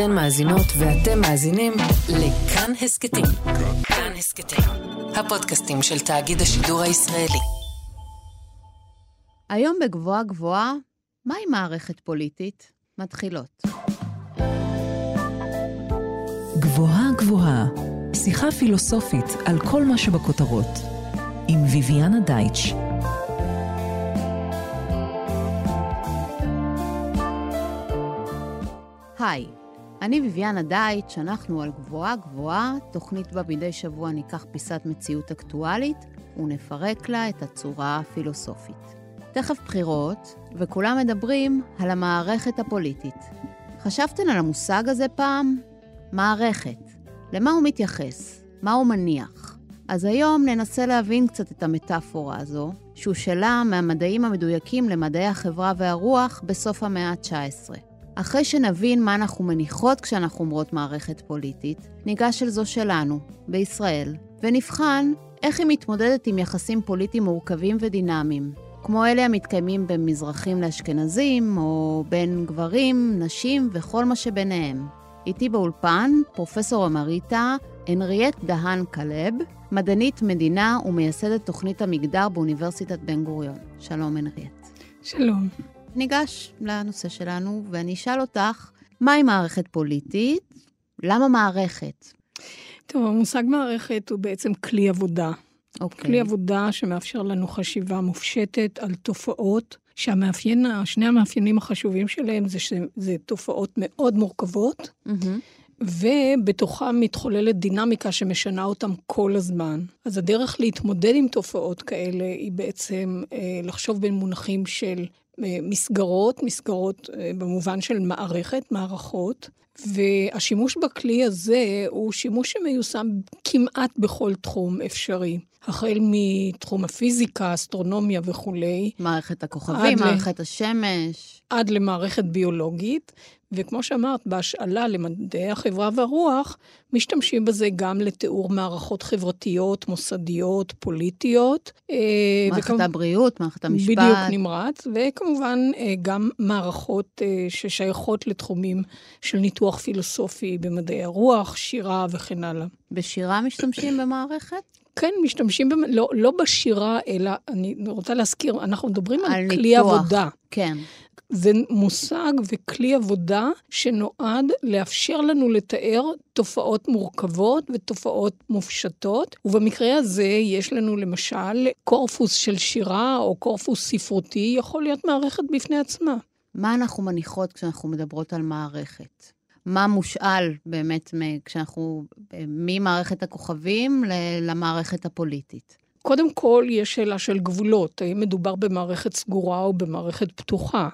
אתן מאזינות ואתם מאזינים לכאן הסכתים. כאן הסכתים, הפודקאסטים של תאגיד השידור הישראלי. היום בגבוהה גבוהה, מהי מערכת פוליטית? מתחילות. גבוהה גבוהה, שיחה פילוסופית על כל מה שבכותרות, עם ויviana דייטש. היי, אני ביביאנה דייטש, אנחנו על גבוהה גבוהה, תוכנית בה מדי שבוע ניקח פיסת מציאות אקטואלית ונפרק לה את הצורה הפילוסופית. תכף בחירות, וכולם מדברים על המערכת הפוליטית. חשבתן על המושג הזה פעם? מערכת. למה הוא מתייחס? מה הוא מניח? אז היום ננסה להבין קצת את המטאפורה הזו, שהושאלה מהמדעים המדויקים למדעי החברה והרוח בסוף המאה ה-19. אחרי שנבין מה אנחנו מניחות כשאנחנו אומרות מערכת פוליטית, ניגש אל זו שלנו, בישראל, ונבחן איך היא מתמודדת עם יחסים פוליטיים מורכבים ודינמיים, כמו אלה המתקיימים בין מזרחים לאשכנזים, או בין גברים, נשים וכל מה שביניהם. איתי באולפן, פרופסור אמריטה הנריאט דהן כלב, מדענית מדינה ומייסדת תוכנית המגדר באוניברסיטת בן גוריון. שלום, הנריאט. שלום. ניגש לנושא שלנו, ואני אשאל אותך, מהי מערכת פוליטית? למה מערכת? טוב, המושג מערכת הוא בעצם כלי עבודה. אוקיי. כלי עבודה שמאפשר לנו חשיבה מופשטת על תופעות, שהמאפיין, שני המאפיינים החשובים שלהם זה שזה תופעות מאוד מורכבות, מהמם. ובתוכם מתחוללת דינמיקה שמשנה אותם כל הזמן. אז הדרך להתמודד עם תופעות כאלה היא בעצם אה, לחשוב בין מונחים של אה, מסגרות, מסגרות אה, במובן של מערכת, מערכות, והשימוש בכלי הזה הוא שימוש שמיושם כמעט בכל תחום אפשרי. החל מתחום הפיזיקה, אסטרונומיה וכולי, מערכת הכוכבים, עד ל- מערכת השמש. עד למערכת ביולוגית, וכמו שאמרת, בהשאלה למדעי החברה והרוח, משתמשים בזה גם לתיאור מערכות חברתיות, מוסדיות, פוליטיות. אה, מערכת וכמ- הבריאות, מערכת המשפט. בדיוק נמרץ, וכמובן אה, גם מערכות אה, ששייכות לתחומים של ניתוח פילוסופי במדעי הרוח, שירה וכן הלאה. בשירה משתמשים במערכת? כן, משתמשים, במ... לא, לא בשירה, אלא, אני רוצה להזכיר, אנחנו מדברים על, על כלי ניתוח. עבודה. כן. זה מושג וכלי עבודה שנועד לאפשר לנו לתאר תופעות מורכבות ותופעות מופשטות, ובמקרה הזה יש לנו למשל קורפוס של שירה או קורפוס ספרותי, יכול להיות מערכת בפני עצמה. מה אנחנו מניחות כשאנחנו מדברות על מערכת? מה מושאל באמת כשאנחנו, ממערכת הכוכבים למערכת הפוליטית? קודם כל, יש שאלה של גבולות, האם מדובר במערכת סגורה או במערכת פתוחה.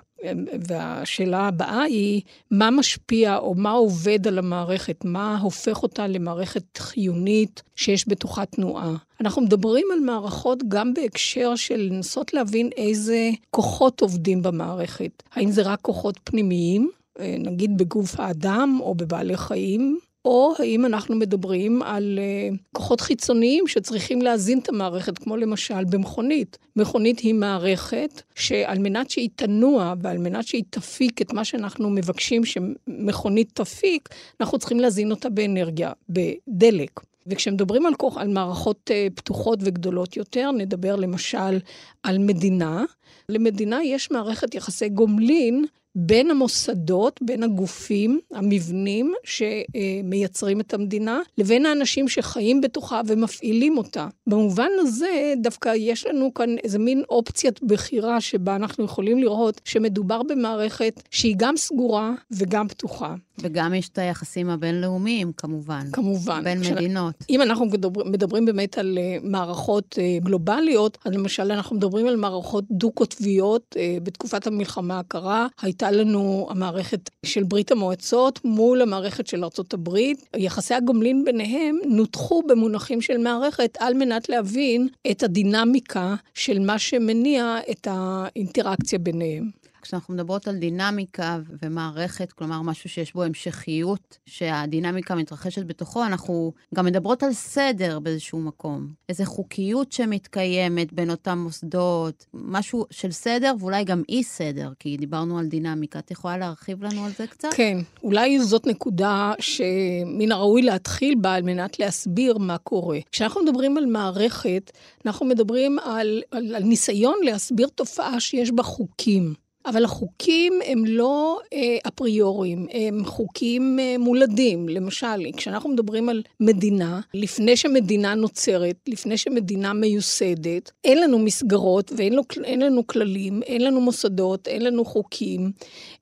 והשאלה הבאה היא, מה משפיע או מה עובד על המערכת? מה הופך אותה למערכת חיונית שיש בתוכה תנועה? אנחנו מדברים על מערכות גם בהקשר של לנסות להבין איזה כוחות עובדים במערכת. האם זה רק כוחות פנימיים, אה, נגיד בגוף האדם או בבעלי חיים? או האם אנחנו מדברים על uh, כוחות חיצוניים שצריכים להזין את המערכת, כמו למשל במכונית. מכונית היא מערכת שעל מנת שהיא תנוע ועל מנת שהיא תפיק את מה שאנחנו מבקשים שמכונית תפיק, אנחנו צריכים להזין אותה באנרגיה, בדלק. וכשמדברים על, כוח, על מערכות uh, פתוחות וגדולות יותר, נדבר למשל על מדינה. למדינה יש מערכת יחסי גומלין בין המוסדות, בין הגופים, המבנים שמייצרים את המדינה, לבין האנשים שחיים בתוכה ומפעילים אותה. במובן הזה, דווקא יש לנו כאן איזה מין אופציית בחירה שבה אנחנו יכולים לראות שמדובר במערכת שהיא גם סגורה וגם פתוחה. וגם יש את היחסים הבינלאומיים, כמובן. כמובן. בין כש- מדינות. אם אנחנו מדבר, מדברים באמת על אה, מערכות אה, גלובליות, אז למשל אנחנו מדברים על מערכות דו-קוטביות. אה, בתקופת המלחמה הקרה הייתה לנו המערכת של ברית המועצות מול המערכת של ארצות הברית. יחסי הגומלין ביניהם נותחו במונחים של מערכת על מנת להבין את הדינמיקה של מה שמניע את האינטראקציה ביניהם. כשאנחנו מדברות על דינמיקה ומערכת, כלומר משהו שיש בו המשכיות, שהדינמיקה מתרחשת בתוכו, אנחנו גם מדברות על סדר באיזשהו מקום. איזו חוקיות שמתקיימת בין אותם מוסדות, משהו של סדר ואולי גם אי-סדר, כי דיברנו על דינמיקה. את יכולה להרחיב לנו על זה קצת? כן, אולי זאת נקודה שמן הראוי להתחיל בה על מנת להסביר מה קורה. כשאנחנו מדברים על מערכת, אנחנו מדברים על, על, על ניסיון להסביר תופעה שיש בה חוקים. אבל החוקים הם לא אה, אפריוריים, הם חוקים אה, מולדים. למשל, כשאנחנו מדברים על מדינה, לפני שמדינה נוצרת, לפני שמדינה מיוסדת, אין לנו מסגרות ואין לו, לנו כללים, אין לנו מוסדות, אין לנו חוקים,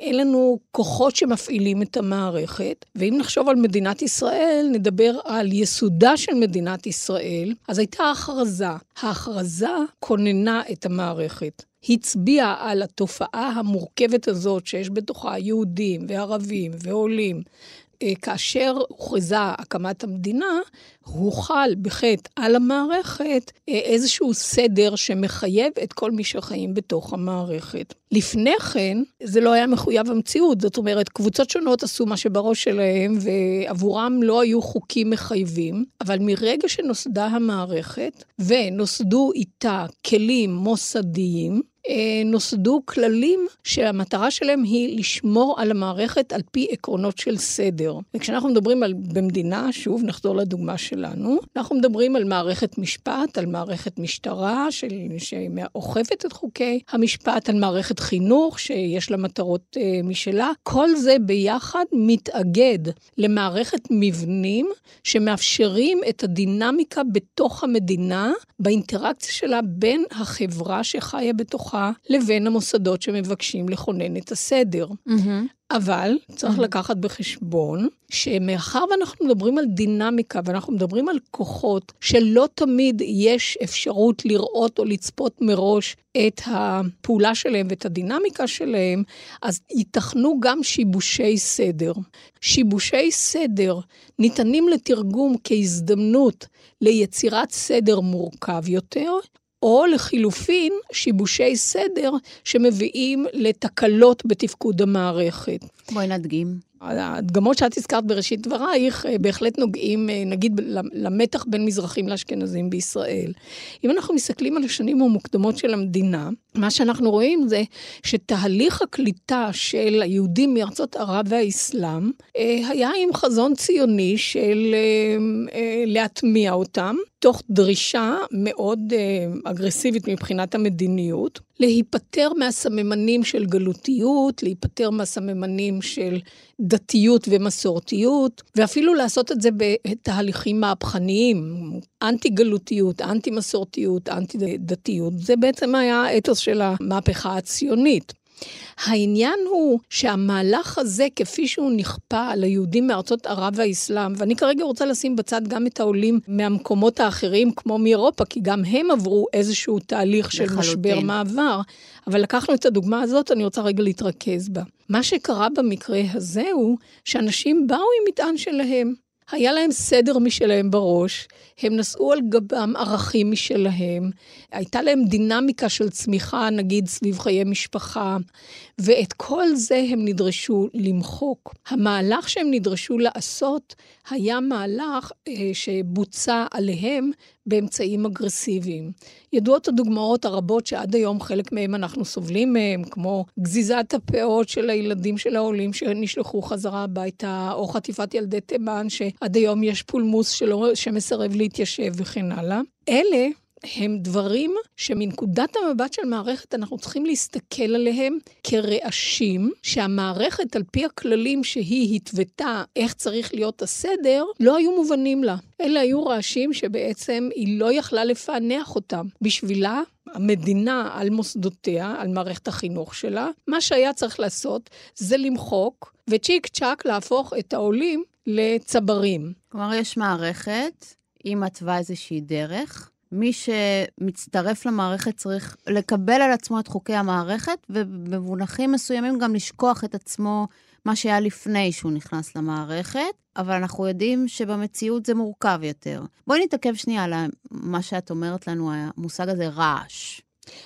אין לנו כוחות שמפעילים את המערכת. ואם נחשוב על מדינת ישראל, נדבר על יסודה של מדינת ישראל, אז הייתה הכרזה. ההכרזה כוננה את המערכת. הצביע על התופעה המורכבת הזאת שיש בתוכה יהודים וערבים ועולים, אה, כאשר הוכרזה הקמת המדינה, הוחל בחטא על המערכת אה, איזשהו סדר שמחייב את כל מי שחיים בתוך המערכת. לפני כן, זה לא היה מחויב המציאות, זאת אומרת, קבוצות שונות עשו מה שבראש שלהם, ועבורם לא היו חוקים מחייבים, אבל מרגע שנוסדה המערכת, ונוסדו איתה כלים מוסדיים, נוסדו כללים שהמטרה שלהם היא לשמור על המערכת על פי עקרונות של סדר. וכשאנחנו מדברים על במדינה, שוב נחזור לדוגמה שלנו, אנחנו מדברים על מערכת משפט, על מערכת משטרה של, שאוכפת את חוקי המשפט, על מערכת חינוך שיש לה מטרות אה, משלה. כל זה ביחד מתאגד למערכת מבנים שמאפשרים את הדינמיקה בתוך המדינה, באינטראקציה שלה בין החברה שחיה בתוכה. בתוכה לבין המוסדות שמבקשים לכונן את הסדר. Mm-hmm. אבל צריך mm-hmm. לקחת בחשבון שמאחר ואנחנו מדברים על דינמיקה ואנחנו מדברים על כוחות שלא תמיד יש אפשרות לראות או לצפות מראש את הפעולה שלהם ואת הדינמיקה שלהם, אז ייתכנו גם שיבושי סדר. שיבושי סדר ניתנים לתרגום כהזדמנות ליצירת סדר מורכב יותר, או לחילופין, שיבושי סדר שמביאים לתקלות בתפקוד המערכת. בואי נדגים. הדגמות שאת הזכרת בראשית דברייך אה, בהחלט נוגעים, אה, נגיד, למתח בין מזרחים לאשכנזים בישראל. אם אנחנו מסתכלים על השנים המוקדמות של המדינה, מה שאנחנו רואים זה שתהליך הקליטה של היהודים מארצות ערב והאסלאם אה, היה עם חזון ציוני של להטמיע אותם, תוך דרישה מאוד אגרסיבית מבחינת המדיניות, להיפטר מהסממנים של גלותיות, להיפטר מהסממנים של דתיות ומסורתיות, ואפילו לעשות את זה בתהליכים מהפכניים, אנטי-גלותיות, אנטי-מסורתיות, אנטי-דתיות. זה בעצם היה האתוס של המהפכה הציונית. העניין הוא שהמהלך הזה, כפי שהוא נכפה על היהודים מארצות ערב והאסלאם, ואני כרגע רוצה לשים בצד גם את העולים מהמקומות האחרים, כמו מאירופה, כי גם הם עברו איזשהו תהליך של לחלוטין. משבר מעבר, אבל לקחנו את הדוגמה הזאת, אני רוצה רגע להתרכז בה. מה שקרה במקרה הזה הוא שאנשים באו עם מטען שלהם. היה להם סדר משלהם בראש, הם נשאו על גבם ערכים משלהם, הייתה להם דינמיקה של צמיחה, נגיד, סביב חיי משפחה, ואת כל זה הם נדרשו למחוק. המהלך שהם נדרשו לעשות היה מהלך אה, שבוצע עליהם באמצעים אגרסיביים. ידועות הדוגמאות הרבות שעד היום חלק מהם אנחנו סובלים מהם, כמו גזיזת הפאות של הילדים של העולים שנשלחו חזרה הביתה, או חטיפת ילדי תימן, שעד היום יש פולמוס שלא, שמסרב להתיישב וכן הלאה. אלה הם דברים שמנקודת המבט של מערכת אנחנו צריכים להסתכל עליהם כרעשים, שהמערכת על פי הכללים שהיא התוותה איך צריך להיות הסדר, לא היו מובנים לה. אלה היו רעשים שבעצם היא לא יכלה לפענח אותם. בשבילה המדינה על מוסדותיה, על מערכת החינוך שלה, מה שהיה צריך לעשות זה למחוק וצ'יק צ'אק להפוך את העולים לצברים. כלומר, יש מערכת, היא מתווה איזושהי דרך, מי שמצטרף למערכת צריך לקבל על עצמו את חוקי המערכת, ובמונחים מסוימים גם לשכוח את עצמו, מה שהיה לפני שהוא נכנס למערכת, אבל אנחנו יודעים שבמציאות זה מורכב יותר. בואי נתעכב שנייה על מה שאת אומרת לנו, המושג הזה רעש.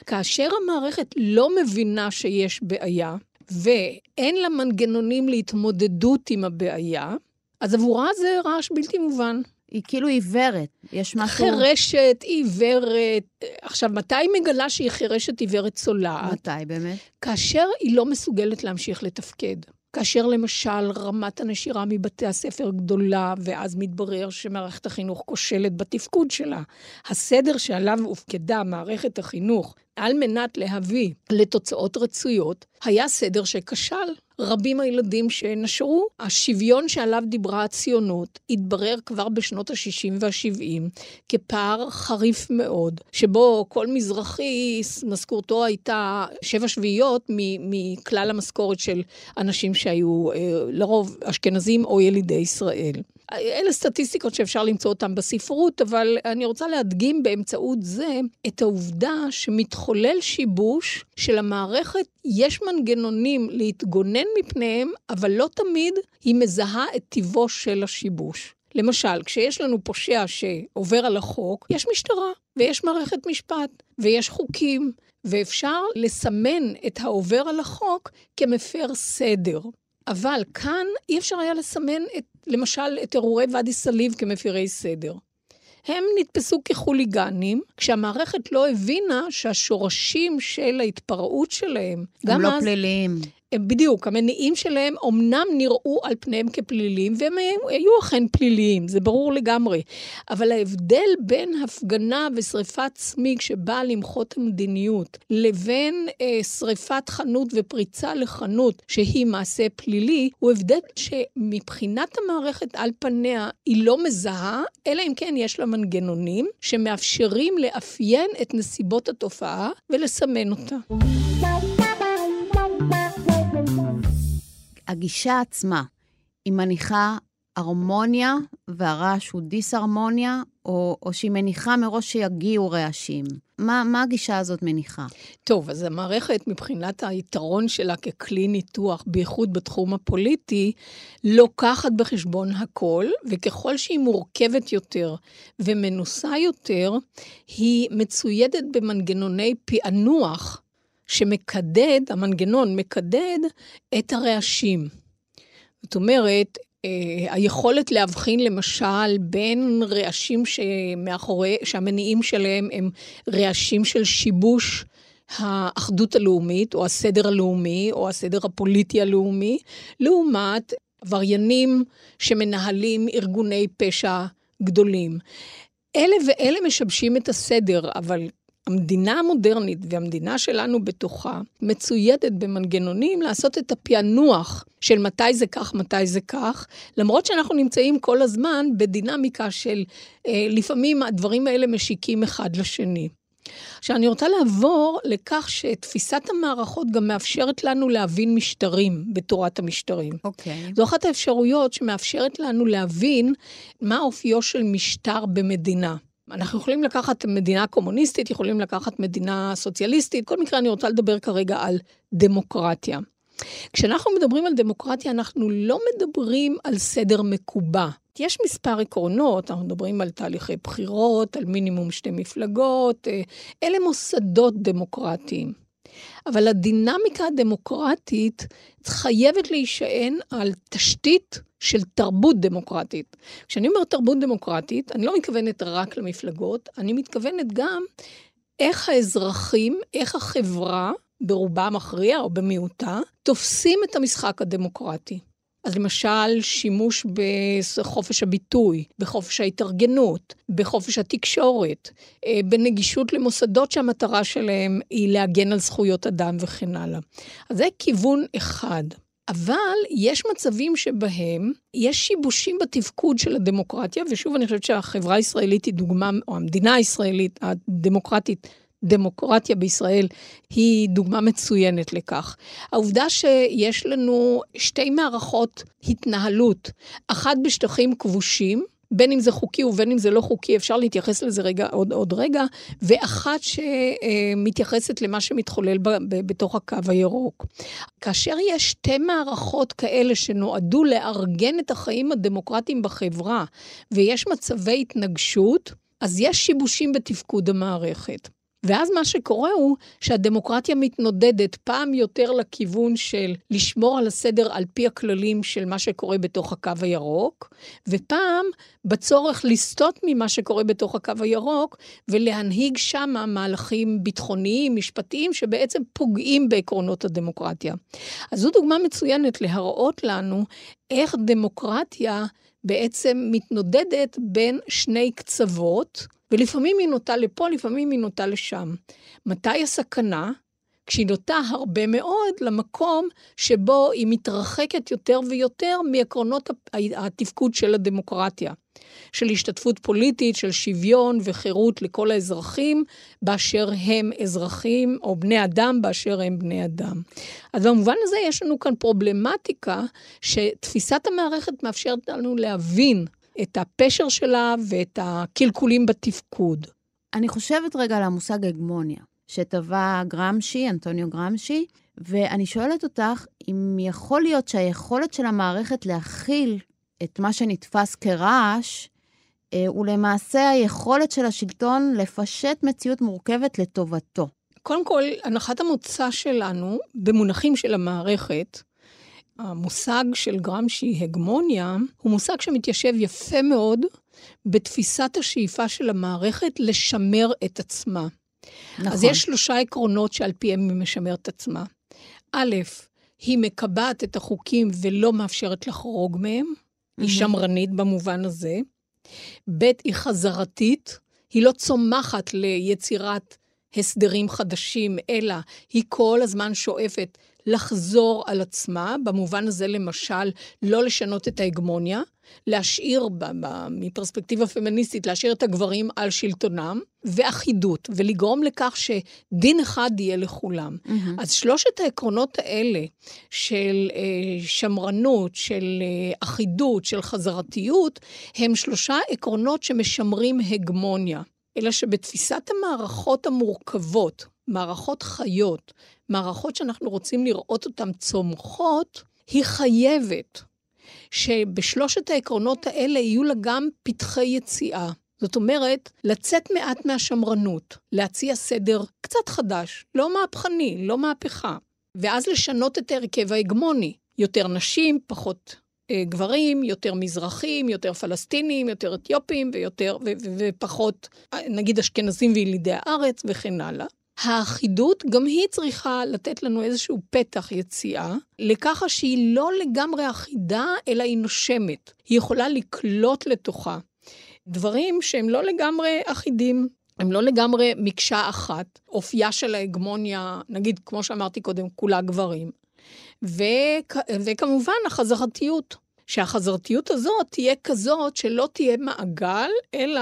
כאשר המערכת לא מבינה שיש בעיה, ואין לה מנגנונים להתמודדות עם הבעיה, אז עבורה זה רעש בלתי מובן. היא כאילו עיוורת, יש משהו... חירשת, עיוורת. עכשיו, מתי היא מגלה שהיא חירשת עיוורת צולעת? מתי באמת? כאשר היא לא מסוגלת להמשיך לתפקד. כאשר למשל רמת הנשירה מבתי הספר גדולה, ואז מתברר שמערכת החינוך כושלת בתפקוד שלה. הסדר שעליו הופקדה מערכת החינוך על מנת להביא לתוצאות רצויות, היה סדר שכשל. רבים הילדים שנשרו, השוויון שעליו דיברה הציונות התברר כבר בשנות ה-60 וה-70 כפער חריף מאוד, שבו כל מזרחי, משכורתו הייתה שבע שביעיות מכלל המשכורת של אנשים שהיו אה, לרוב אשכנזים או ילידי ישראל. אלה סטטיסטיקות שאפשר למצוא אותן בספרות, אבל אני רוצה להדגים באמצעות זה את העובדה שמתחולל שיבוש שלמערכת יש מנגנונים להתגונן מפניהם, אבל לא תמיד היא מזהה את טיבו של השיבוש. למשל, כשיש לנו פושע שעובר על החוק, יש משטרה, ויש מערכת משפט, ויש חוקים, ואפשר לסמן את העובר על החוק כמפר סדר. אבל כאן אי אפשר היה לסמן, את, למשל, את אירועי ואדי סאליב כמפירי סדר. הם נתפסו כחוליגנים, כשהמערכת לא הבינה שהשורשים של ההתפרעות שלהם, הם לא אז, פליליים. בדיוק, המניעים שלהם אומנם נראו על פניהם כפליליים, והם היו אכן פליליים, זה ברור לגמרי. אבל ההבדל בין הפגנה ושריפת צמיג שבאה למחות המדיניות, לבין אה, שריפת חנות ופריצה לחנות שהיא מעשה פלילי, הוא הבדל שמבחינת המערכת על פניה היא לא מזהה, אלא אם כן יש לה מנגנונים שמאפשרים לאפיין את נסיבות התופעה ולסמן אותה. הגישה עצמה, היא מניחה הרמוניה והרעש הוא דיסהרמוניה, או, או שהיא מניחה מראש שיגיעו רעשים? מה, מה הגישה הזאת מניחה? טוב, אז המערכת, מבחינת היתרון שלה ככלי ניתוח, בייחוד בתחום הפוליטי, לוקחת בחשבון הכל, וככל שהיא מורכבת יותר ומנוסה יותר, היא מצוידת במנגנוני פענוח שמקדד, המנגנון מקדד את הרעשים. זאת אומרת, אה, היכולת להבחין למשל בין רעשים שמאחורי, שהמניעים שלהם הם רעשים של שיבוש האחדות הלאומית, או הסדר הלאומי, או הסדר הפוליטי הלאומי, לעומת עבריינים שמנהלים ארגוני פשע גדולים. אלה ואלה משבשים את הסדר, אבל המדינה המודרנית והמדינה שלנו בתוכה מצוידת במנגנונים לעשות את הפענוח של מתי זה כך, מתי זה כך, למרות שאנחנו נמצאים כל הזמן בדינמיקה של אה, לפעמים הדברים האלה משיקים אחד לשני. עכשיו, אני רוצה לעבור לכך שתפיסת המערכות גם מאפשרת לנו להבין משטרים בתורת המשטרים. אוקיי. Okay. זו אחת האפשרויות שמאפשרת לנו להבין מה אופיו של משטר במדינה. אנחנו יכולים לקחת מדינה קומוניסטית, יכולים לקחת מדינה סוציאליסטית, בכל מקרה אני רוצה לדבר כרגע על דמוקרטיה. כשאנחנו מדברים על דמוקרטיה, אנחנו לא מדברים על סדר מקובע. יש מספר עקרונות, אנחנו מדברים על תהליכי בחירות, על מינימום שתי מפלגות, אה, אלה מוסדות דמוקרטיים. אבל הדינמיקה הדמוקרטית חייבת להישען על תשתית של תרבות דמוקרטית. כשאני אומרת תרבות דמוקרטית, אני לא מתכוונת רק למפלגות, אני מתכוונת גם איך האזרחים, איך החברה, ברובה המכריע או במיעוטה, תופסים את המשחק הדמוקרטי. אז למשל, שימוש בחופש הביטוי, בחופש ההתארגנות, בחופש התקשורת, אה, בנגישות למוסדות שהמטרה שלהם היא להגן על זכויות אדם וכן הלאה. אז זה כיוון אחד. אבל יש מצבים שבהם יש שיבושים בתפקוד של הדמוקרטיה, ושוב, אני חושבת שהחברה הישראלית היא דוגמה, או המדינה הישראלית הדמוקרטית, דמוקרטיה בישראל היא דוגמה מצוינת לכך. העובדה שיש לנו שתי מערכות התנהלות, אחת בשטחים כבושים, בין אם זה חוקי ובין אם זה לא חוקי, אפשר להתייחס לזה רגע, עוד, עוד רגע, ואחת שמתייחסת למה שמתחולל ב, ב, בתוך הקו הירוק. כאשר יש שתי מערכות כאלה שנועדו לארגן את החיים הדמוקרטיים בחברה, ויש מצבי התנגשות, אז יש שיבושים בתפקוד המערכת. ואז מה שקורה הוא שהדמוקרטיה מתנודדת פעם יותר לכיוון של לשמור על הסדר על פי הכללים של מה שקורה בתוך הקו הירוק, ופעם בצורך לסטות ממה שקורה בתוך הקו הירוק ולהנהיג שם מהלכים ביטחוניים, משפטיים, שבעצם פוגעים בעקרונות הדמוקרטיה. אז זו דוגמה מצוינת להראות לנו איך דמוקרטיה בעצם מתנודדת בין שני קצוות, ולפעמים היא נוטה לפה, לפעמים היא נוטה לשם. מתי הסכנה? כשהיא נוטה הרבה מאוד למקום שבו היא מתרחקת יותר ויותר מעקרונות התפקוד של הדמוקרטיה. של השתתפות פוליטית, של שוויון וחירות לכל האזרחים באשר הם אזרחים, או בני אדם באשר הם בני אדם. אז במובן הזה יש לנו כאן פרובלמטיקה שתפיסת המערכת מאפשרת לנו להבין את הפשר שלה ואת הקלקולים בתפקוד. אני חושבת רגע על המושג הגמוניה, שטבע גרמשי, אנטוניו גרמשי, ואני שואלת אותך, אם יכול להיות שהיכולת של המערכת להכיל את מה שנתפס כרעש, אה, הוא למעשה היכולת של השלטון לפשט מציאות מורכבת לטובתו. קודם כל, הנחת המוצא שלנו, במונחים של המערכת, המושג של גרמשי, הגמוניה, הוא מושג שמתיישב יפה מאוד בתפיסת השאיפה של המערכת לשמר את עצמה. נכון. אז יש שלושה עקרונות שעל פיהם היא משמרת את עצמה. א', היא מקבעת את החוקים ולא מאפשרת לחרוג מהם. היא שמרנית במובן הזה. ב', היא חזרתית, היא לא צומחת ליצירת הסדרים חדשים, אלא היא כל הזמן שואפת לחזור על עצמה, במובן הזה למשל, לא לשנות את ההגמוניה, להשאיר, מפרספקטיבה פמיניסטית, להשאיר את הגברים על שלטונם, ואחידות, ולגרום לכך שדין אחד יהיה לכולם. Mm-hmm. אז שלושת העקרונות האלה של אה, שמרנות, של אה, אחידות, של חזרתיות, הם שלושה עקרונות שמשמרים הגמוניה. אלא שבתפיסת המערכות המורכבות, מערכות חיות, מערכות שאנחנו רוצים לראות אותן צומחות, היא חייבת שבשלושת העקרונות האלה יהיו לה גם פתחי יציאה. זאת אומרת, לצאת מעט מהשמרנות, להציע סדר קצת חדש, לא מהפכני, לא מהפכה, ואז לשנות את ההרכב ההגמוני. יותר נשים, פחות אה, גברים, יותר מזרחים, יותר פלסטינים, יותר אתיופים ויותר, ו- ו- ופחות, נגיד, אשכנזים וילידי הארץ וכן הלאה. האחידות, גם היא צריכה לתת לנו איזשהו פתח יציאה, לככה שהיא לא לגמרי אחידה, אלא היא נושמת. היא יכולה לקלוט לתוכה דברים שהם לא לגמרי אחידים. הם לא לגמרי מקשה אחת, אופייה של ההגמוניה, נגיד, כמו שאמרתי קודם, כולה גברים. וכ... וכמובן החזרתיות, שהחזרתיות הזאת תהיה כזאת שלא תהיה מעגל, אלא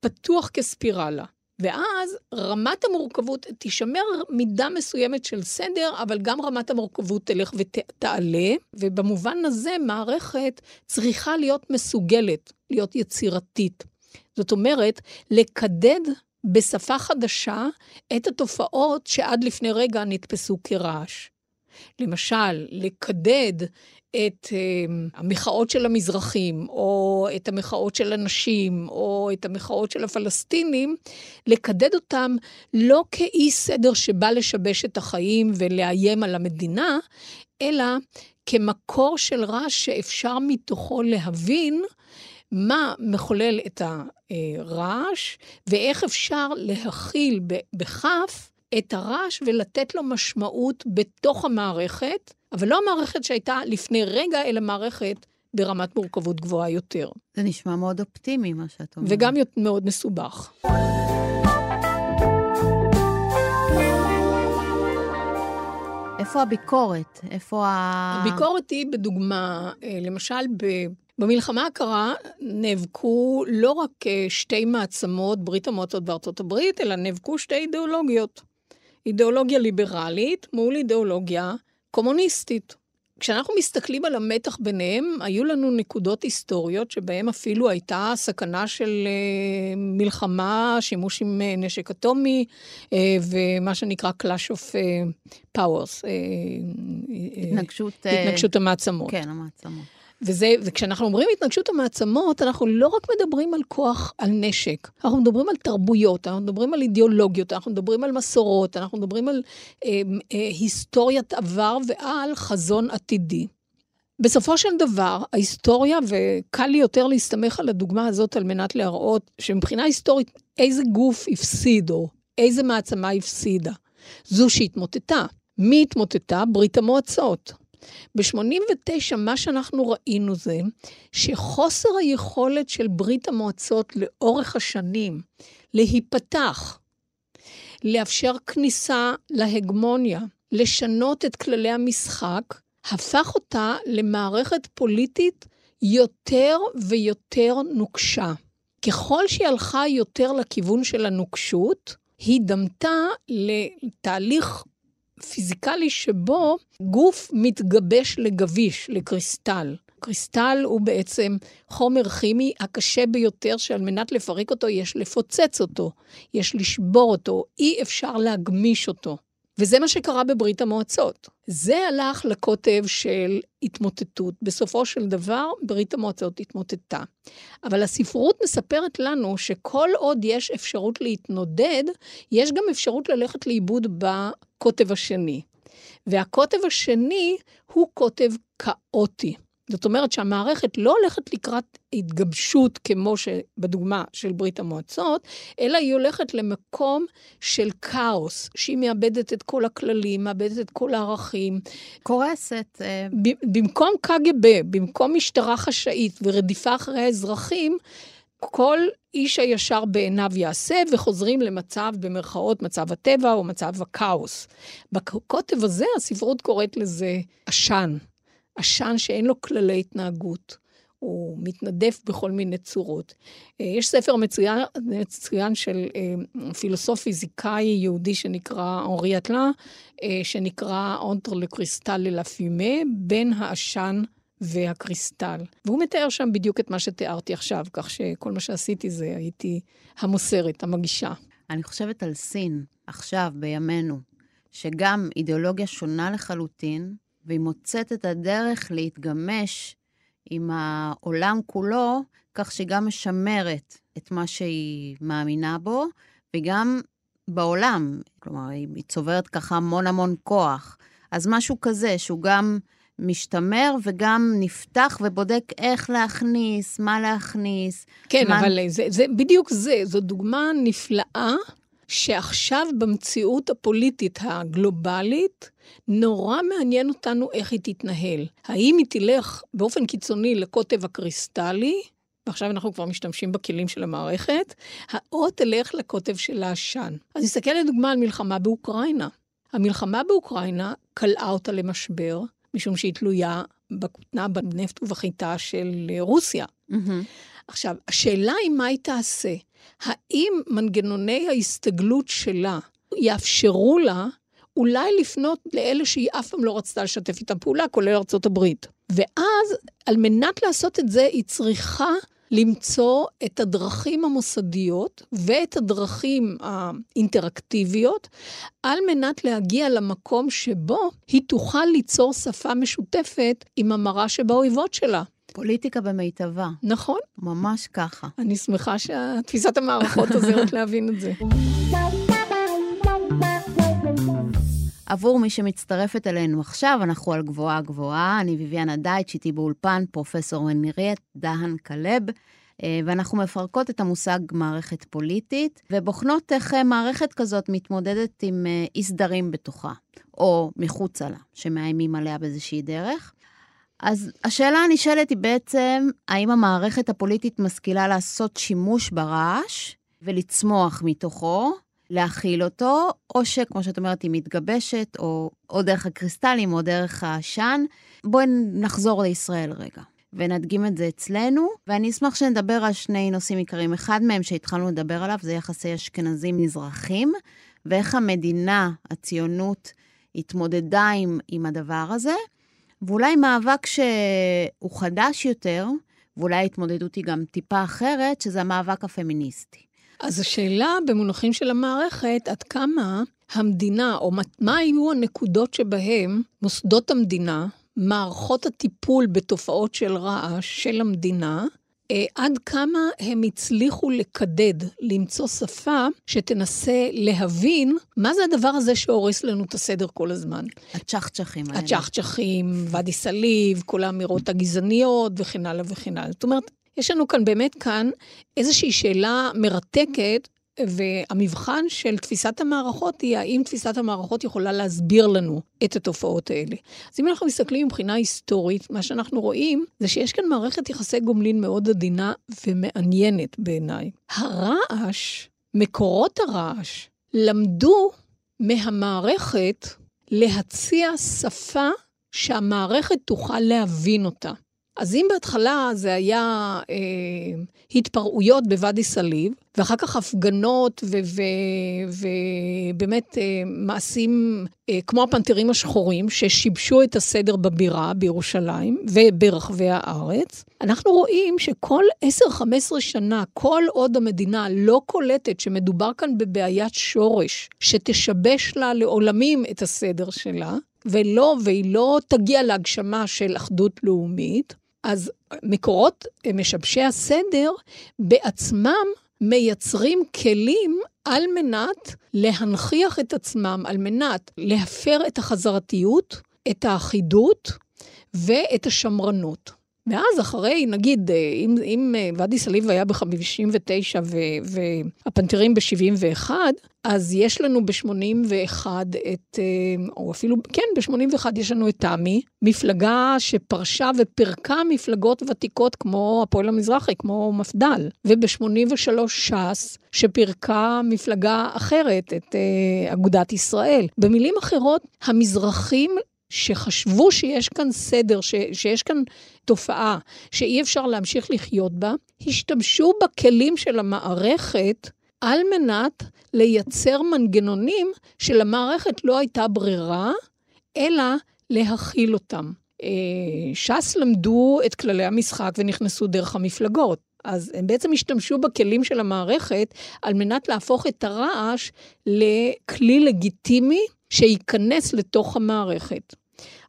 פתוח כספירלה. ואז רמת המורכבות, תישמר מידה מסוימת של סדר, אבל גם רמת המורכבות תלך ותעלה, ובמובן הזה מערכת צריכה להיות מסוגלת, להיות יצירתית. זאת אומרת, לקדד בשפה חדשה את התופעות שעד לפני רגע נתפסו כרעש. למשל, לקדד את uh, המחאות של המזרחים, או את המחאות של הנשים, או את המחאות של הפלסטינים, לקדד אותם לא כאי סדר שבא לשבש את החיים ולאיים על המדינה, אלא כמקור של רעש שאפשר מתוכו להבין מה מחולל את הרעש, ואיך אפשר להכיל בכף את הרעש ולתת לו משמעות בתוך המערכת, אבל לא המערכת שהייתה לפני רגע, אלא מערכת ברמת מורכבות גבוהה יותר. זה נשמע מאוד אופטימי, מה שאת אומרת. וגם מאוד מסובך. איפה הביקורת? איפה ה... הביקורת היא בדוגמה, אה, למשל, במלחמה הקרה נאבקו לא רק אה, שתי מעצמות, ברית המועצות וארצות הברית, אלא נאבקו שתי אידיאולוגיות. אידיאולוגיה ליברלית מול אידיאולוגיה קומוניסטית. כשאנחנו מסתכלים על המתח ביניהם, היו לנו נקודות היסטוריות שבהן אפילו הייתה סכנה של uh, מלחמה, שימוש עם uh, נשק אטומי, uh, ומה שנקרא Clash of Powers. התנגשות... התנגשות המעצמות. כן, המעצמות. וזה, וכשאנחנו אומרים התנגשות המעצמות, אנחנו לא רק מדברים על כוח, על נשק, אנחנו מדברים על תרבויות, אנחנו מדברים על אידיאולוגיות, אנחנו מדברים על מסורות, אנחנו מדברים על אה, אה, היסטוריית עבר ועל חזון עתידי. בסופו של דבר, ההיסטוריה, וקל לי יותר להסתמך על הדוגמה הזאת על מנת להראות שמבחינה היסטורית, איזה גוף הפסיד או איזה מעצמה הפסידה. זו שהתמוטטה. מי התמוטטה? ברית המועצות. ב-89' מה שאנחנו ראינו זה שחוסר היכולת של ברית המועצות לאורך השנים להיפתח, לאפשר כניסה להגמוניה, לשנות את כללי המשחק, הפך אותה למערכת פוליטית יותר ויותר נוקשה. ככל שהיא הלכה יותר לכיוון של הנוקשות, היא דמתה לתהליך פיזיקלי שבו גוף מתגבש לגביש, לקריסטל. קריסטל הוא בעצם חומר כימי הקשה ביותר, שעל מנת לפרק אותו יש לפוצץ אותו, יש לשבור אותו, אי אפשר להגמיש אותו. וזה מה שקרה בברית המועצות. זה הלך לקוטב של התמוטטות. בסופו של דבר, ברית המועצות התמוטטה. אבל הספרות מספרת לנו שכל עוד יש אפשרות להתנודד, יש גם אפשרות ללכת לאיבוד בקוטב השני. והקוטב השני הוא קוטב כאוטי. זאת אומרת שהמערכת לא הולכת לקראת התגבשות כמו שבדוגמה של ברית המועצות, אלא היא הולכת למקום של כאוס, שהיא מאבדת את כל הכללים, מאבדת את כל הערכים. קורסת. אה. במקום קג"ב, במקום משטרה חשאית ורדיפה אחרי האזרחים, כל איש הישר בעיניו יעשה, וחוזרים למצב, במרכאות, מצב הטבע או מצב הכאוס. בקוטב הזה, הספרות קוראת לזה עשן. עשן שאין לו כללי התנהגות. הוא מתנדף בכל מיני צורות. אה, יש ספר מצוין, מצוין של אה, פילוסוף פיזיקאי יהודי שנקרא אורי אטלה, אה, שנקרא אונטר לקריסטל ללפימה, בין העשן והקריסטל. והוא מתאר שם בדיוק את מה שתיארתי עכשיו, כך שכל מה שעשיתי זה הייתי המוסרת, המגישה. אני חושבת על סין, עכשיו, בימינו, שגם אידיאולוגיה שונה לחלוטין, והיא מוצאת את הדרך להתגמש עם העולם כולו, כך שהיא גם משמרת את מה שהיא מאמינה בו, וגם בעולם, כלומר, היא צוברת ככה המון המון כוח. אז משהו כזה, שהוא גם משתמר וגם נפתח ובודק איך להכניס, מה להכניס. כן, מה... אבל זה, זה בדיוק זה, זו דוגמה נפלאה שעכשיו במציאות הפוליטית הגלובלית, נורא מעניין אותנו איך היא תתנהל. האם היא תלך באופן קיצוני לקוטב הקריסטלי, ועכשיו אנחנו כבר משתמשים בכלים של המערכת, או תלך לקוטב של העשן. אז נסתכל לדוגמה על מלחמה באוקראינה. המלחמה באוקראינה קלעה אותה למשבר, משום שהיא תלויה בכותנה, בנפט ובחיטה של רוסיה. Mm-hmm. עכשיו, השאלה היא מה היא תעשה. האם מנגנוני ההסתגלות שלה יאפשרו לה אולי לפנות לאלה שהיא אף פעם לא רצתה לשתף איתם פעולה, כולל ארצות הברית. ואז, על מנת לעשות את זה, היא צריכה למצוא את הדרכים המוסדיות ואת הדרכים האינטראקטיביות, על מנת להגיע למקום שבו היא תוכל ליצור שפה משותפת עם המראה שבאויבות שלה. פוליטיקה במיטבה. נכון. ממש ככה. אני שמחה שתפיסת המערכות עוזרת להבין את זה. עבור מי שמצטרפת אלינו עכשיו, אנחנו על גבוהה גבוהה. אני ביביאנה דייטש, איתי באולפן, פרופסור מניריית דהן כלב, אה, ואנחנו מפרקות את המושג מערכת פוליטית, ובוחנות איך אה, מערכת כזאת מתמודדת עם אה, אי סדרים בתוכה, או מחוצה לה, שמאיימים עליה באיזושהי דרך. אז השאלה הנשאלת היא בעצם, האם המערכת הפוליטית משכילה לעשות שימוש ברעש ולצמוח מתוכו, להכיל אותו, או שכמו שאת אומרת, היא מתגבשת, או, או דרך הקריסטלים, או דרך העשן. בואי נחזור לישראל רגע. ונדגים את זה אצלנו, ואני אשמח שנדבר על שני נושאים עיקריים. אחד מהם שהתחלנו לדבר עליו זה יחסי אשכנזים-מזרחים, ואיך המדינה, הציונות, התמודדה עם, עם הדבר הזה. ואולי מאבק שהוא חדש יותר, ואולי ההתמודדות היא גם טיפה אחרת, שזה המאבק הפמיניסטי. אז השאלה במונחים של המערכת, עד כמה המדינה, או מה היו הנקודות שבהם מוסדות המדינה, מערכות הטיפול בתופעות של רעש של המדינה, עד כמה הם הצליחו לקדד, למצוא שפה שתנסה להבין מה זה הדבר הזה שהורס לנו את הסדר כל הזמן. הצ'חצ'חים האלה. הצ'חצ'חים, ואדי סאליב, כל האמירות הגזעניות וכן הלאה וכן הלאה. זאת אומרת, יש לנו כאן באמת כאן איזושהי שאלה מרתקת והמבחן של תפיסת המערכות היא האם תפיסת המערכות יכולה להסביר לנו את התופעות האלה. אז אם אנחנו מסתכלים מבחינה היסטורית, מה שאנחנו רואים זה שיש כאן מערכת יחסי גומלין מאוד עדינה ומעניינת בעיניי. הרעש, מקורות הרעש, למדו מהמערכת להציע שפה שהמערכת תוכל להבין אותה. אז אם בהתחלה זה היה אה, התפרעויות בוואדי סאליב, ואחר כך הפגנות ובאמת אה, מעשים אה, כמו הפנתרים השחורים, ששיבשו את הסדר בבירה, בירושלים וברחבי הארץ, אנחנו רואים שכל 10-15 שנה, כל עוד המדינה לא קולטת שמדובר כאן בבעיית שורש, שתשבש לה לעולמים את הסדר שלה, ולא, והיא לא תגיע להגשמה של אחדות לאומית, אז מקורות משבשי הסדר בעצמם מייצרים כלים על מנת להנכיח את עצמם, על מנת להפר את החזרתיות, את האחידות ואת השמרנות. ואז אחרי, נגיד, אם, אם ואדי סאליב היה ב-59 והפנתרים ב-71, אז יש לנו ב-81 את, או אפילו, כן, ב-81 יש לנו את תמי, מפלגה שפרשה ופירקה מפלגות ותיקות כמו הפועל המזרחי, כמו מפד"ל. וב-83 ש"ס, שפירקה מפלגה אחרת, את אגודת ישראל. במילים אחרות, המזרחים שחשבו שיש כאן סדר, ש, שיש כאן תופעה שאי אפשר להמשיך לחיות בה, השתמשו בכלים של המערכת על מנת לייצר מנגנונים שלמערכת לא הייתה ברירה, אלא להכיל אותם. אה, ש"ס למדו את כללי המשחק ונכנסו דרך המפלגות. אז הם בעצם השתמשו בכלים של המערכת על מנת להפוך את הרעש לכלי לגיטימי שייכנס לתוך המערכת.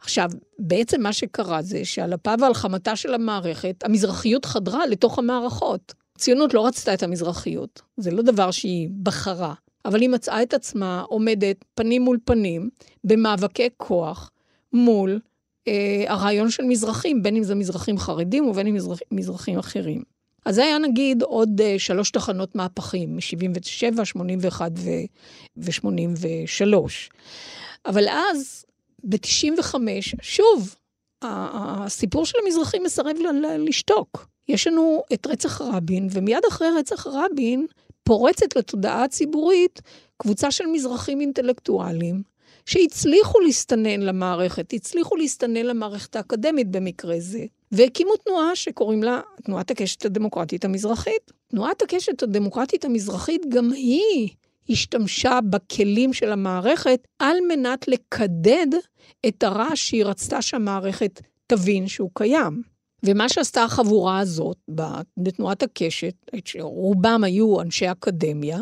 עכשיו, בעצם מה שקרה זה שעל אפה ועל חמתה של המערכת, המזרחיות חדרה לתוך המערכות. הציונות לא רצתה את המזרחיות, זה לא דבר שהיא בחרה, אבל היא מצאה את עצמה עומדת פנים מול פנים במאבקי כוח מול אה, הרעיון של מזרחים, בין אם זה מזרחים חרדים ובין אם מזרח, מזרחים אחרים. אז זה היה נגיד עוד uh, שלוש תחנות מהפכים, מ-77, 81 ו-83. אבל אז, ב-95, שוב, הסיפור של המזרחים מסרב לשתוק. יש לנו את רצח רבין, ומיד אחרי רצח רבין פורצת לתודעה הציבורית קבוצה של מזרחים אינטלקטואלים, שהצליחו להסתנן למערכת, הצליחו להסתנן למערכת האקדמית במקרה זה, והקימו תנועה שקוראים לה תנועת הקשת הדמוקרטית המזרחית. תנועת הקשת הדמוקרטית המזרחית גם היא השתמשה בכלים של המערכת על מנת לקדד את הרעש שהיא רצתה שהמערכת תבין שהוא קיים. ומה שעשתה החבורה הזאת בתנועת הקשת, שרובם היו אנשי אקדמיה,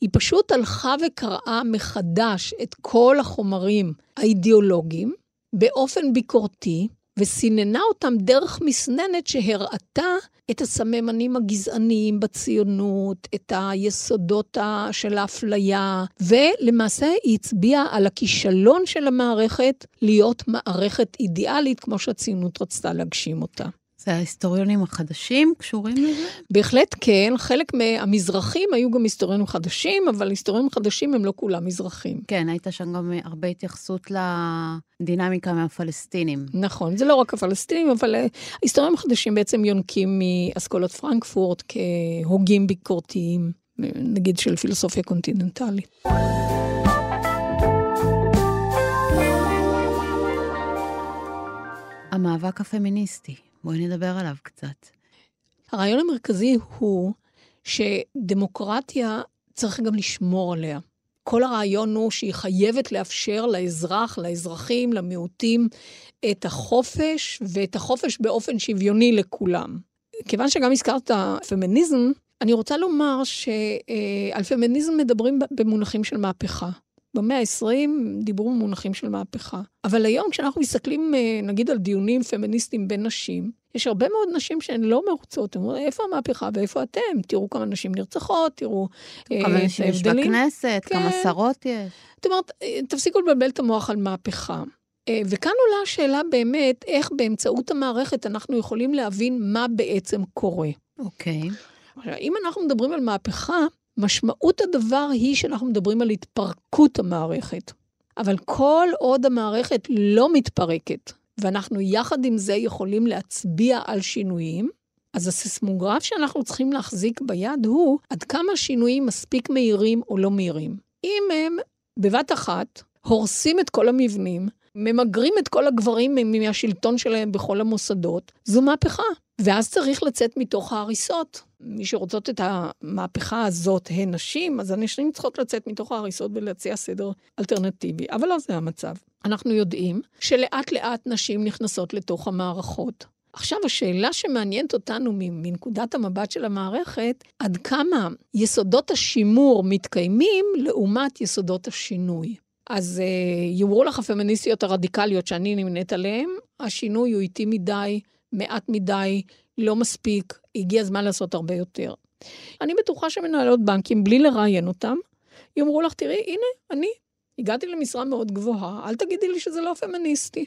היא פשוט הלכה וקראה מחדש את כל החומרים האידיאולוגיים באופן ביקורתי, וסיננה אותם דרך מסננת שהראתה את הסממנים הגזעניים בציונות, את היסודות של האפליה, ולמעשה היא הצביעה על הכישלון של המערכת להיות מערכת אידיאלית, כמו שהציונות רצתה להגשים אותה. וההיסטוריונים החדשים קשורים לזה? בהחלט כן, חלק מהמזרחים היו גם היסטוריונים חדשים, אבל היסטוריונים חדשים הם לא כולם מזרחים. כן, הייתה שם גם הרבה התייחסות לדינמיקה מהפלסטינים. נכון, זה לא רק הפלסטינים, אבל ההיסטוריונים החדשים בעצם יונקים מאסכולות פרנקפורט כהוגים ביקורתיים, נגיד של פילוסופיה קונטיננטלית. המאבק הפמיניסטי. בואי נדבר עליו קצת. הרעיון המרכזי הוא שדמוקרטיה צריך גם לשמור עליה. כל הרעיון הוא שהיא חייבת לאפשר לאזרח, לאזרחים, למיעוטים, את החופש, ואת החופש באופן שוויוני לכולם. כיוון שגם הזכרת פמיניזם, אני רוצה לומר שעל פמיניזם מדברים במונחים של מהפכה. במאה ה-20 דיברו במונחים של מהפכה. אבל היום כשאנחנו מסתכלים, אה, נגיד, על דיונים פמיניסטיים בין נשים, יש הרבה מאוד נשים שהן לא מרוצות, הן אומרות, איפה המהפכה ואיפה אתם? תראו כמה נשים נרצחות, תראו אה, כמה נשים יש בכנסת, כן. כמה שרות יש. זאת אומרת, אה, תפסיקו לבלבל את המוח על מהפכה. וכאן עולה השאלה באמת, איך באמצעות המערכת אנחנו יכולים להבין מה בעצם קורה. אוקיי. Okay. אם אנחנו מדברים על מהפכה, משמעות הדבר היא שאנחנו מדברים על התפרקות המערכת. אבל כל עוד המערכת לא מתפרקת, ואנחנו יחד עם זה יכולים להצביע על שינויים, אז הסיסמוגרף שאנחנו צריכים להחזיק ביד הוא עד כמה שינויים מספיק מהירים או לא מהירים. אם הם בבת אחת הורסים את כל המבנים, ממגרים את כל הגברים מהשלטון שלהם בכל המוסדות, זו מהפכה. ואז צריך לצאת מתוך ההריסות. מי שרוצות את המהפכה הזאת הן נשים, אז הנשים צריכות לצאת מתוך ההריסות ולהציע סדר אלטרנטיבי. אבל לא זה המצב. אנחנו יודעים שלאט לאט נשים נכנסות לתוך המערכות. עכשיו, השאלה שמעניינת אותנו מנקודת המבט של המערכת, עד כמה יסודות השימור מתקיימים לעומת יסודות השינוי. אז uh, יאמרו לך הפמיניסטיות הרדיקליות שאני נמנית עליהן, השינוי הוא איטי מדי, מעט מדי, לא מספיק, הגיע הזמן לעשות הרבה יותר. אני בטוחה שמנהלות בנקים, בלי לראיין אותם, יאמרו לך, תראי, הנה, אני הגעתי למשרה מאוד גבוהה, אל תגידי לי שזה לא פמיניסטי.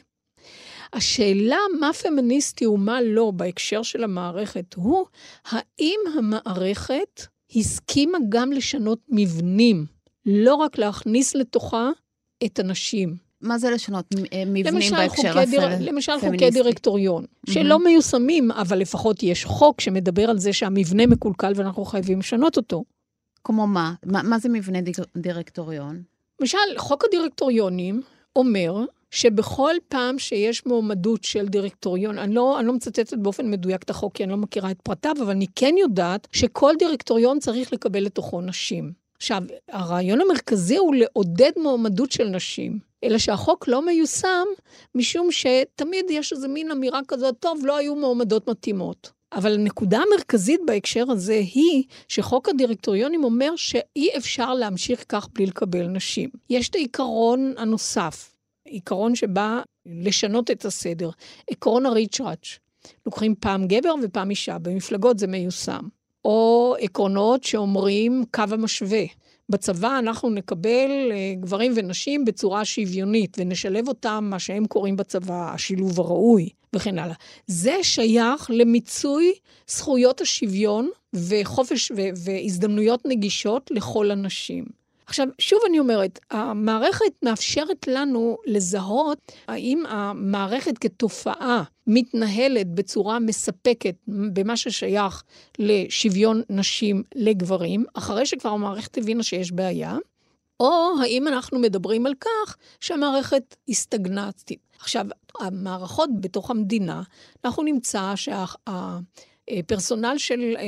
השאלה מה פמיניסטי ומה לא בהקשר של המערכת הוא, האם המערכת הסכימה גם לשנות מבנים, לא רק להכניס לתוכה את הנשים. מה זה לשנות אה, מבנים בהקשר הפמיניסטי? למשל חוקי דירקטוריון, mm-hmm. שלא מיושמים, אבל לפחות יש חוק שמדבר על זה שהמבנה מקולקל ואנחנו חייבים לשנות אותו. כמו מה? מה, מה זה מבנה דירקטוריון? למשל, חוק הדירקטוריונים אומר שבכל פעם שיש מועמדות של דירקטוריון, אני לא, אני לא מצטטת באופן מדויק את החוק, כי אני לא מכירה את פרטיו, אבל אני כן יודעת שכל דירקטוריון צריך לקבל לתוכו נשים. עכשיו, הרעיון המרכזי הוא לעודד מועמדות של נשים, אלא שהחוק לא מיושם, משום שתמיד יש איזה מין אמירה כזאת, טוב, לא היו מועמדות מתאימות. אבל הנקודה המרכזית בהקשר הזה היא שחוק הדירקטוריונים אומר שאי אפשר להמשיך כך בלי לקבל נשים. יש את העיקרון הנוסף, עיקרון שבא לשנות את הסדר, עקרון הריצ'ראץ'. לוקחים פעם גבר ופעם אישה, במפלגות זה מיושם. או עקרונות שאומרים קו המשווה. בצבא אנחנו נקבל אה, גברים ונשים בצורה שוויונית ונשלב אותם, מה שהם קוראים בצבא, השילוב הראוי וכן הלאה. זה שייך למיצוי זכויות השוויון וחופש והזדמנויות נגישות לכל הנשים. עכשיו, שוב אני אומרת, המערכת מאפשרת לנו לזהות האם המערכת כתופעה מתנהלת בצורה מספקת במה ששייך לשוויון נשים לגברים, אחרי שכבר המערכת הבינה שיש בעיה, או האם אנחנו מדברים על כך שהמערכת הסטגנטית. עכשיו, המערכות בתוך המדינה, אנחנו נמצא שה... אה, פרסונל של אה,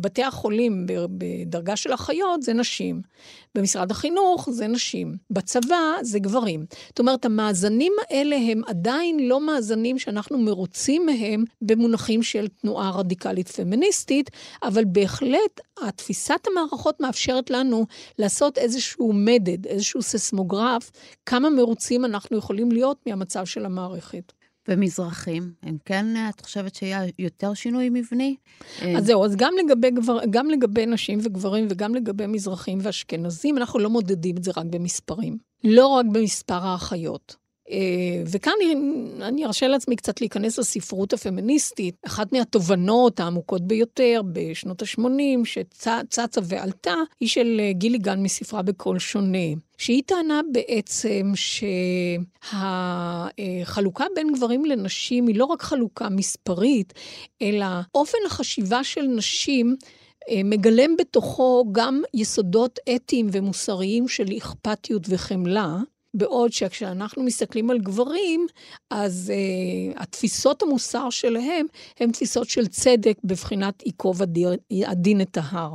בתי החולים בדרגה של אחיות זה נשים. במשרד החינוך זה נשים. בצבא זה גברים. זאת אומרת, המאזנים האלה הם עדיין לא מאזנים שאנחנו מרוצים מהם במונחים של תנועה רדיקלית פמיניסטית, אבל בהחלט התפיסת המערכות מאפשרת לנו לעשות איזשהו מדד, איזשהו ססמוגרף, כמה מרוצים אנחנו יכולים להיות מהמצב של המערכת. ומזרחים, הם כן, את חושבת שיהיה יותר שינוי מבני? אז זהו, אז גם לגבי, גבר, גם לגבי נשים וגברים וגם לגבי מזרחים ואשכנזים, אנחנו לא מודדים את זה רק במספרים. לא רק במספר האחיות. אה, וכאן אני ארשה לעצמי קצת להיכנס לספרות הפמיניסטית. אחת מהתובנות העמוקות ביותר בשנות ה-80, שצצה ועלתה, היא של אה, גילי גן מספרה בקול שונה. שהיא טענה בעצם שהחלוקה בין גברים לנשים היא לא רק חלוקה מספרית, אלא אופן החשיבה של נשים אה, מגלם בתוכו גם יסודות אתיים ומוסריים של אכפתיות וחמלה, בעוד שכשאנחנו מסתכלים על גברים, אז uh, התפיסות המוסר שלהם הן תפיסות של צדק בבחינת ייקוב הדין את ההר.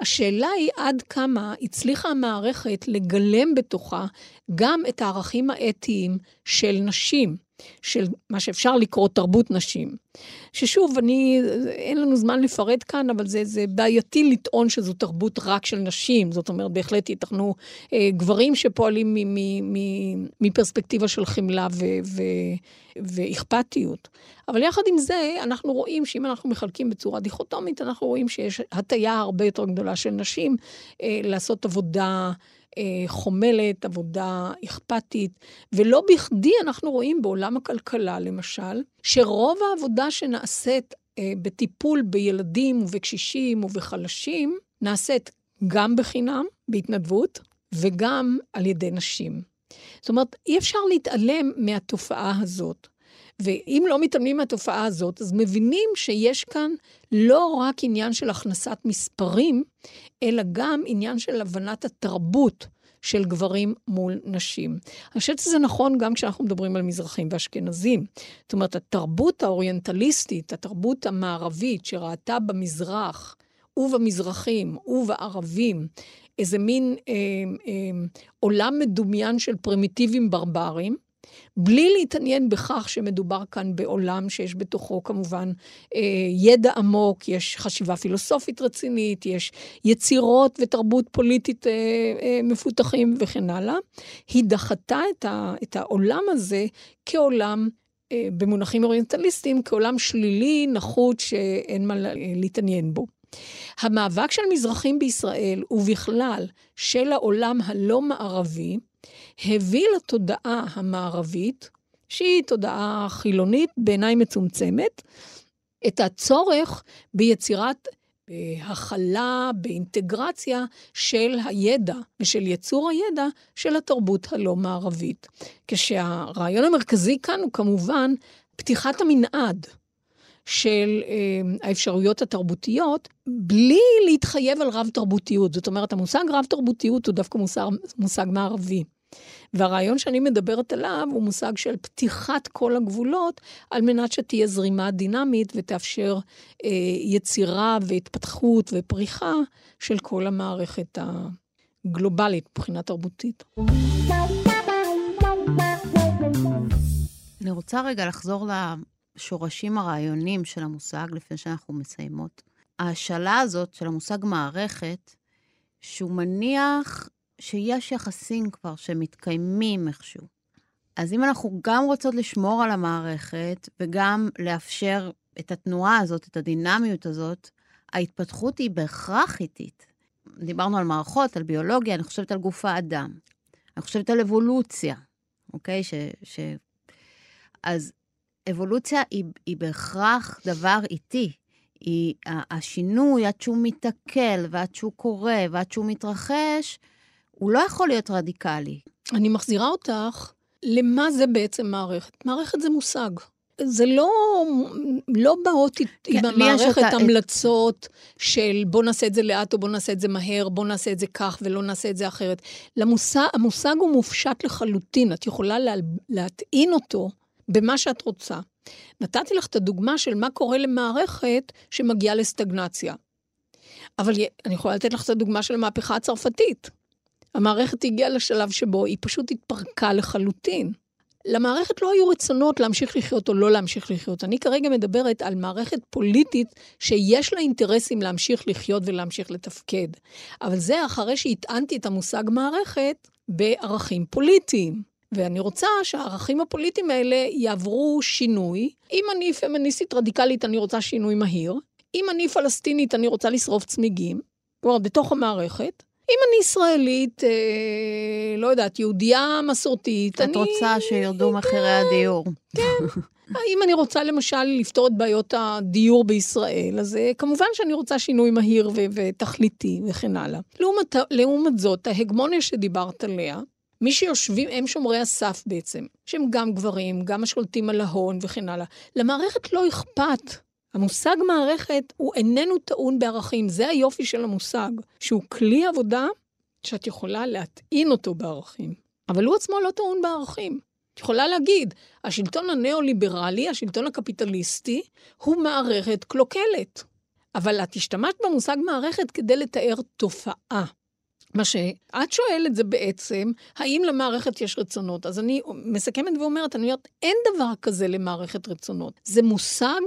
השאלה היא עד כמה הצליחה המערכת לגלם בתוכה גם את הערכים האתיים של נשים. של מה שאפשר לקרוא תרבות נשים. ששוב, אני, אין לנו זמן לפרט כאן, אבל זה, זה בעייתי לטעון שזו תרבות רק של נשים. זאת אומרת, בהחלט ייתכנו אה, גברים שפועלים מ, מ, מ, מפרספקטיבה של חמלה ו, ו, ואכפתיות. אבל יחד עם זה, אנחנו רואים שאם אנחנו מחלקים בצורה דיכוטומית, אנחנו רואים שיש הטיה הרבה יותר גדולה של נשים אה, לעשות עבודה... אה, חומלת, עבודה אכפתית, ולא בכדי אנחנו רואים בעולם הכלכלה, למשל, שרוב העבודה שנעשית אה, בטיפול בילדים ובקשישים ובחלשים, נעשית גם בחינם, בהתנדבות, וגם על ידי נשים. זאת אומרת, אי אפשר להתעלם מהתופעה הזאת. ואם לא מתעלמים מהתופעה הזאת, אז מבינים שיש כאן לא רק עניין של הכנסת מספרים, אלא גם עניין של הבנת התרבות של גברים מול נשים. אני חושבת שזה נכון גם כשאנחנו מדברים על מזרחים ואשכנזים. זאת אומרת, התרבות האוריינטליסטית, התרבות המערבית שראתה במזרח ובמזרחים ובערבים איזה מין אה, אה, עולם מדומיין של פרימיטיבים ברברים, בלי להתעניין בכך שמדובר כאן בעולם שיש בתוכו כמובן אה, ידע עמוק, יש חשיבה פילוסופית רצינית, יש יצירות ותרבות פוליטית אה, אה, מפותחים וכן הלאה. היא דחתה את, העולם הזה כעולם במונחים אוריינטליסטיים, כעולם שלילי, נחות, שאין מה להתעניין בו. המאבק של מזרחים בישראל, ובכלל של העולם הלא מערבי, הביא לתודעה המערבית, שהיא תודעה חילונית, בעיניי מצומצמת, את הצורך ביצירת בהכלה, באינטגרציה של הידע ושל יצור הידע של התרבות הלא מערבית. כשהרעיון המרכזי כאן הוא כמובן פתיחת המנעד של אה, האפשרויות התרבותיות, בלי להתחייב על רב-תרבותיות. זאת אומרת, המושג רב-תרבותיות הוא דווקא מושג, מושג מערבי. והרעיון שאני מדברת עליו הוא מושג של פתיחת כל הגבולות, על מנת שתהיה זרימה דינמית ותאפשר אה, יצירה והתפתחות ופריחה של כל המערכת הגלובלית מבחינה תרבותית. אני רוצה רגע לחזור לשורשים הרעיונים של המושג לפני שאנחנו מסיימות. ההשאלה הזאת של המושג מערכת, שהוא מניח שיש יחסים כבר שמתקיימים איכשהו. אז אם אנחנו גם רוצות לשמור על המערכת וגם לאפשר את התנועה הזאת, את הדינמיות הזאת, ההתפתחות היא בהכרח איטית. דיברנו על מערכות, על ביולוגיה, אני חושבת על גוף האדם. אני חושבת על אבולוציה, אוקיי? ש... ש... אז אבולוציה היא, היא בהכרח דבר איטי. היא, השינוי, עד שהוא מתעכל, ועד שהוא קורה, ועד שהוא מתרחש, הוא לא יכול להיות רדיקלי. אני מחזירה אותך למה זה בעצם מערכת. מערכת זה מושג. זה לא, לא באות כן, עם המערכת אותה... המלצות של בוא נעשה את זה לאט או בוא נעשה את זה מהר, בוא נעשה את זה כך ולא נעשה את זה אחרת. למושג, המושג הוא מופשט לחלוטין, את יכולה לה, להטעין אותו במה שאת רוצה. נתתי לך את הדוגמה של מה קורה למערכת שמגיעה לסטגנציה. אבל אני יכולה לתת לך את הדוגמה של המהפכה הצרפתית. המערכת הגיעה לשלב שבו היא פשוט התפרקה לחלוטין. למערכת לא היו רצונות להמשיך לחיות או לא להמשיך לחיות. אני כרגע מדברת על מערכת פוליטית שיש לה אינטרסים להמשיך לחיות ולהמשיך לתפקד. אבל זה אחרי שהטענתי את המושג מערכת בערכים פוליטיים. ואני רוצה שהערכים הפוליטיים האלה יעברו שינוי. אם אני פמיניסטית רדיקלית, אני רוצה שינוי מהיר. אם אני פלסטינית, אני רוצה לשרוף צמיגים. כלומר, בתוך המערכת. אם אני ישראלית, אה, לא יודעת, יהודייה מסורתית, את אני... את רוצה שירדו מחירי הדיור. כן. אם אני רוצה למשל לפתור את בעיות הדיור בישראל, אז אה, כמובן שאני רוצה שינוי מהיר ו- ותכליתי וכן הלאה. לעומת, לעומת זאת, ההגמוניה שדיברת עליה, מי שיושבים הם שומרי הסף בעצם, שהם גם גברים, גם השולטים על ההון וכן הלאה. למערכת לא אכפת המושג מערכת הוא איננו טעון בערכים, זה היופי של המושג, שהוא כלי עבודה שאת יכולה להטעין אותו בערכים, אבל הוא עצמו לא טעון בערכים. את יכולה להגיד, השלטון הניאו-ליברלי, השלטון הקפיטליסטי, הוא מערכת קלוקלת. אבל את השתמשת במושג מערכת כדי לתאר תופעה. מה שאת שואלת זה בעצם, האם למערכת יש רצונות? אז אני מסכמת ואומרת, אני אומרת, אין דבר כזה למערכת רצונות. זה מושג,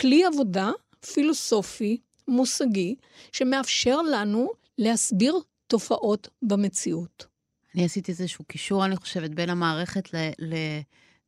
כלי עבודה פילוסופי, מושגי, שמאפשר לנו להסביר תופעות במציאות. אני עשיתי איזשהו קישור, אני חושבת, בין המערכת ל... ל...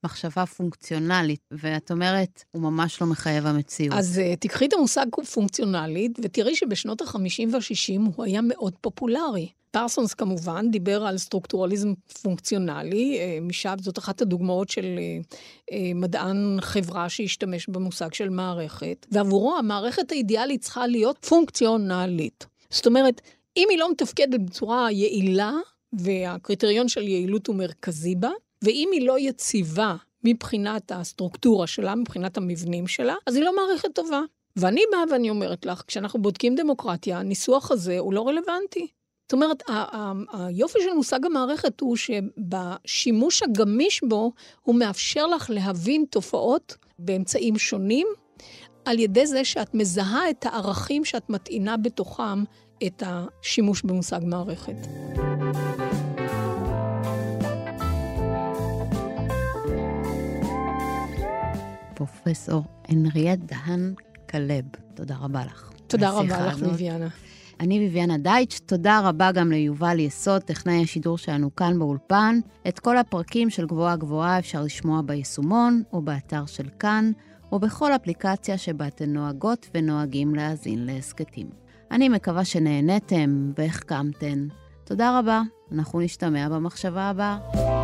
מחשבה פונקציונלית, ואת אומרת, הוא ממש לא מחייב המציאות. אז אה, תקחי את המושג פונקציונלית, ותראי שבשנות ה-50 וה-60 הוא היה מאוד פופולרי. פרסונס כמובן דיבר על סטרוקטורליזם פונקציונלי, אה, משם זאת אחת הדוגמאות של אה, uh, מדען חברה שהשתמש במושג של מערכת, ועבורו המערכת האידיאלית צריכה להיות פונקציונלית. זאת אומרת, אם היא לא מתפקדת בצורה יעילה, והקריטריון של יעילות הוא מרכזי בה, ואם היא לא יציבה מבחינת הסטרוקטורה שלה, מבחינת המבנים שלה, אז היא לא מערכת טובה. ואני באה ואני אומרת לך, כשאנחנו בודקים דמוקרטיה, הניסוח הזה הוא לא רלוונטי. זאת אומרת, היופי של מושג המערכת הוא שבשימוש הגמיש בו, הוא מאפשר לך להבין תופעות באמצעים שונים, על ידי זה שאת מזהה את הערכים שאת מטעינה בתוכם את השימוש במושג מערכת. פרופסור הנריאט דהן כלב. תודה רבה לך. תודה רבה לך, ביביאנה. אני ביביאנה דייטש, תודה רבה גם ליובל יסוד, טכנאי השידור שלנו כאן באולפן. את כל הפרקים של גבוהה גבוהה אפשר לשמוע ביישומון או באתר של כאן, או בכל אפליקציה שבה אתן נוהגות ונוהגים להאזין להסכתים. אני מקווה שנהניתם והחכמתן. תודה רבה, אנחנו נשתמע במחשבה הבאה.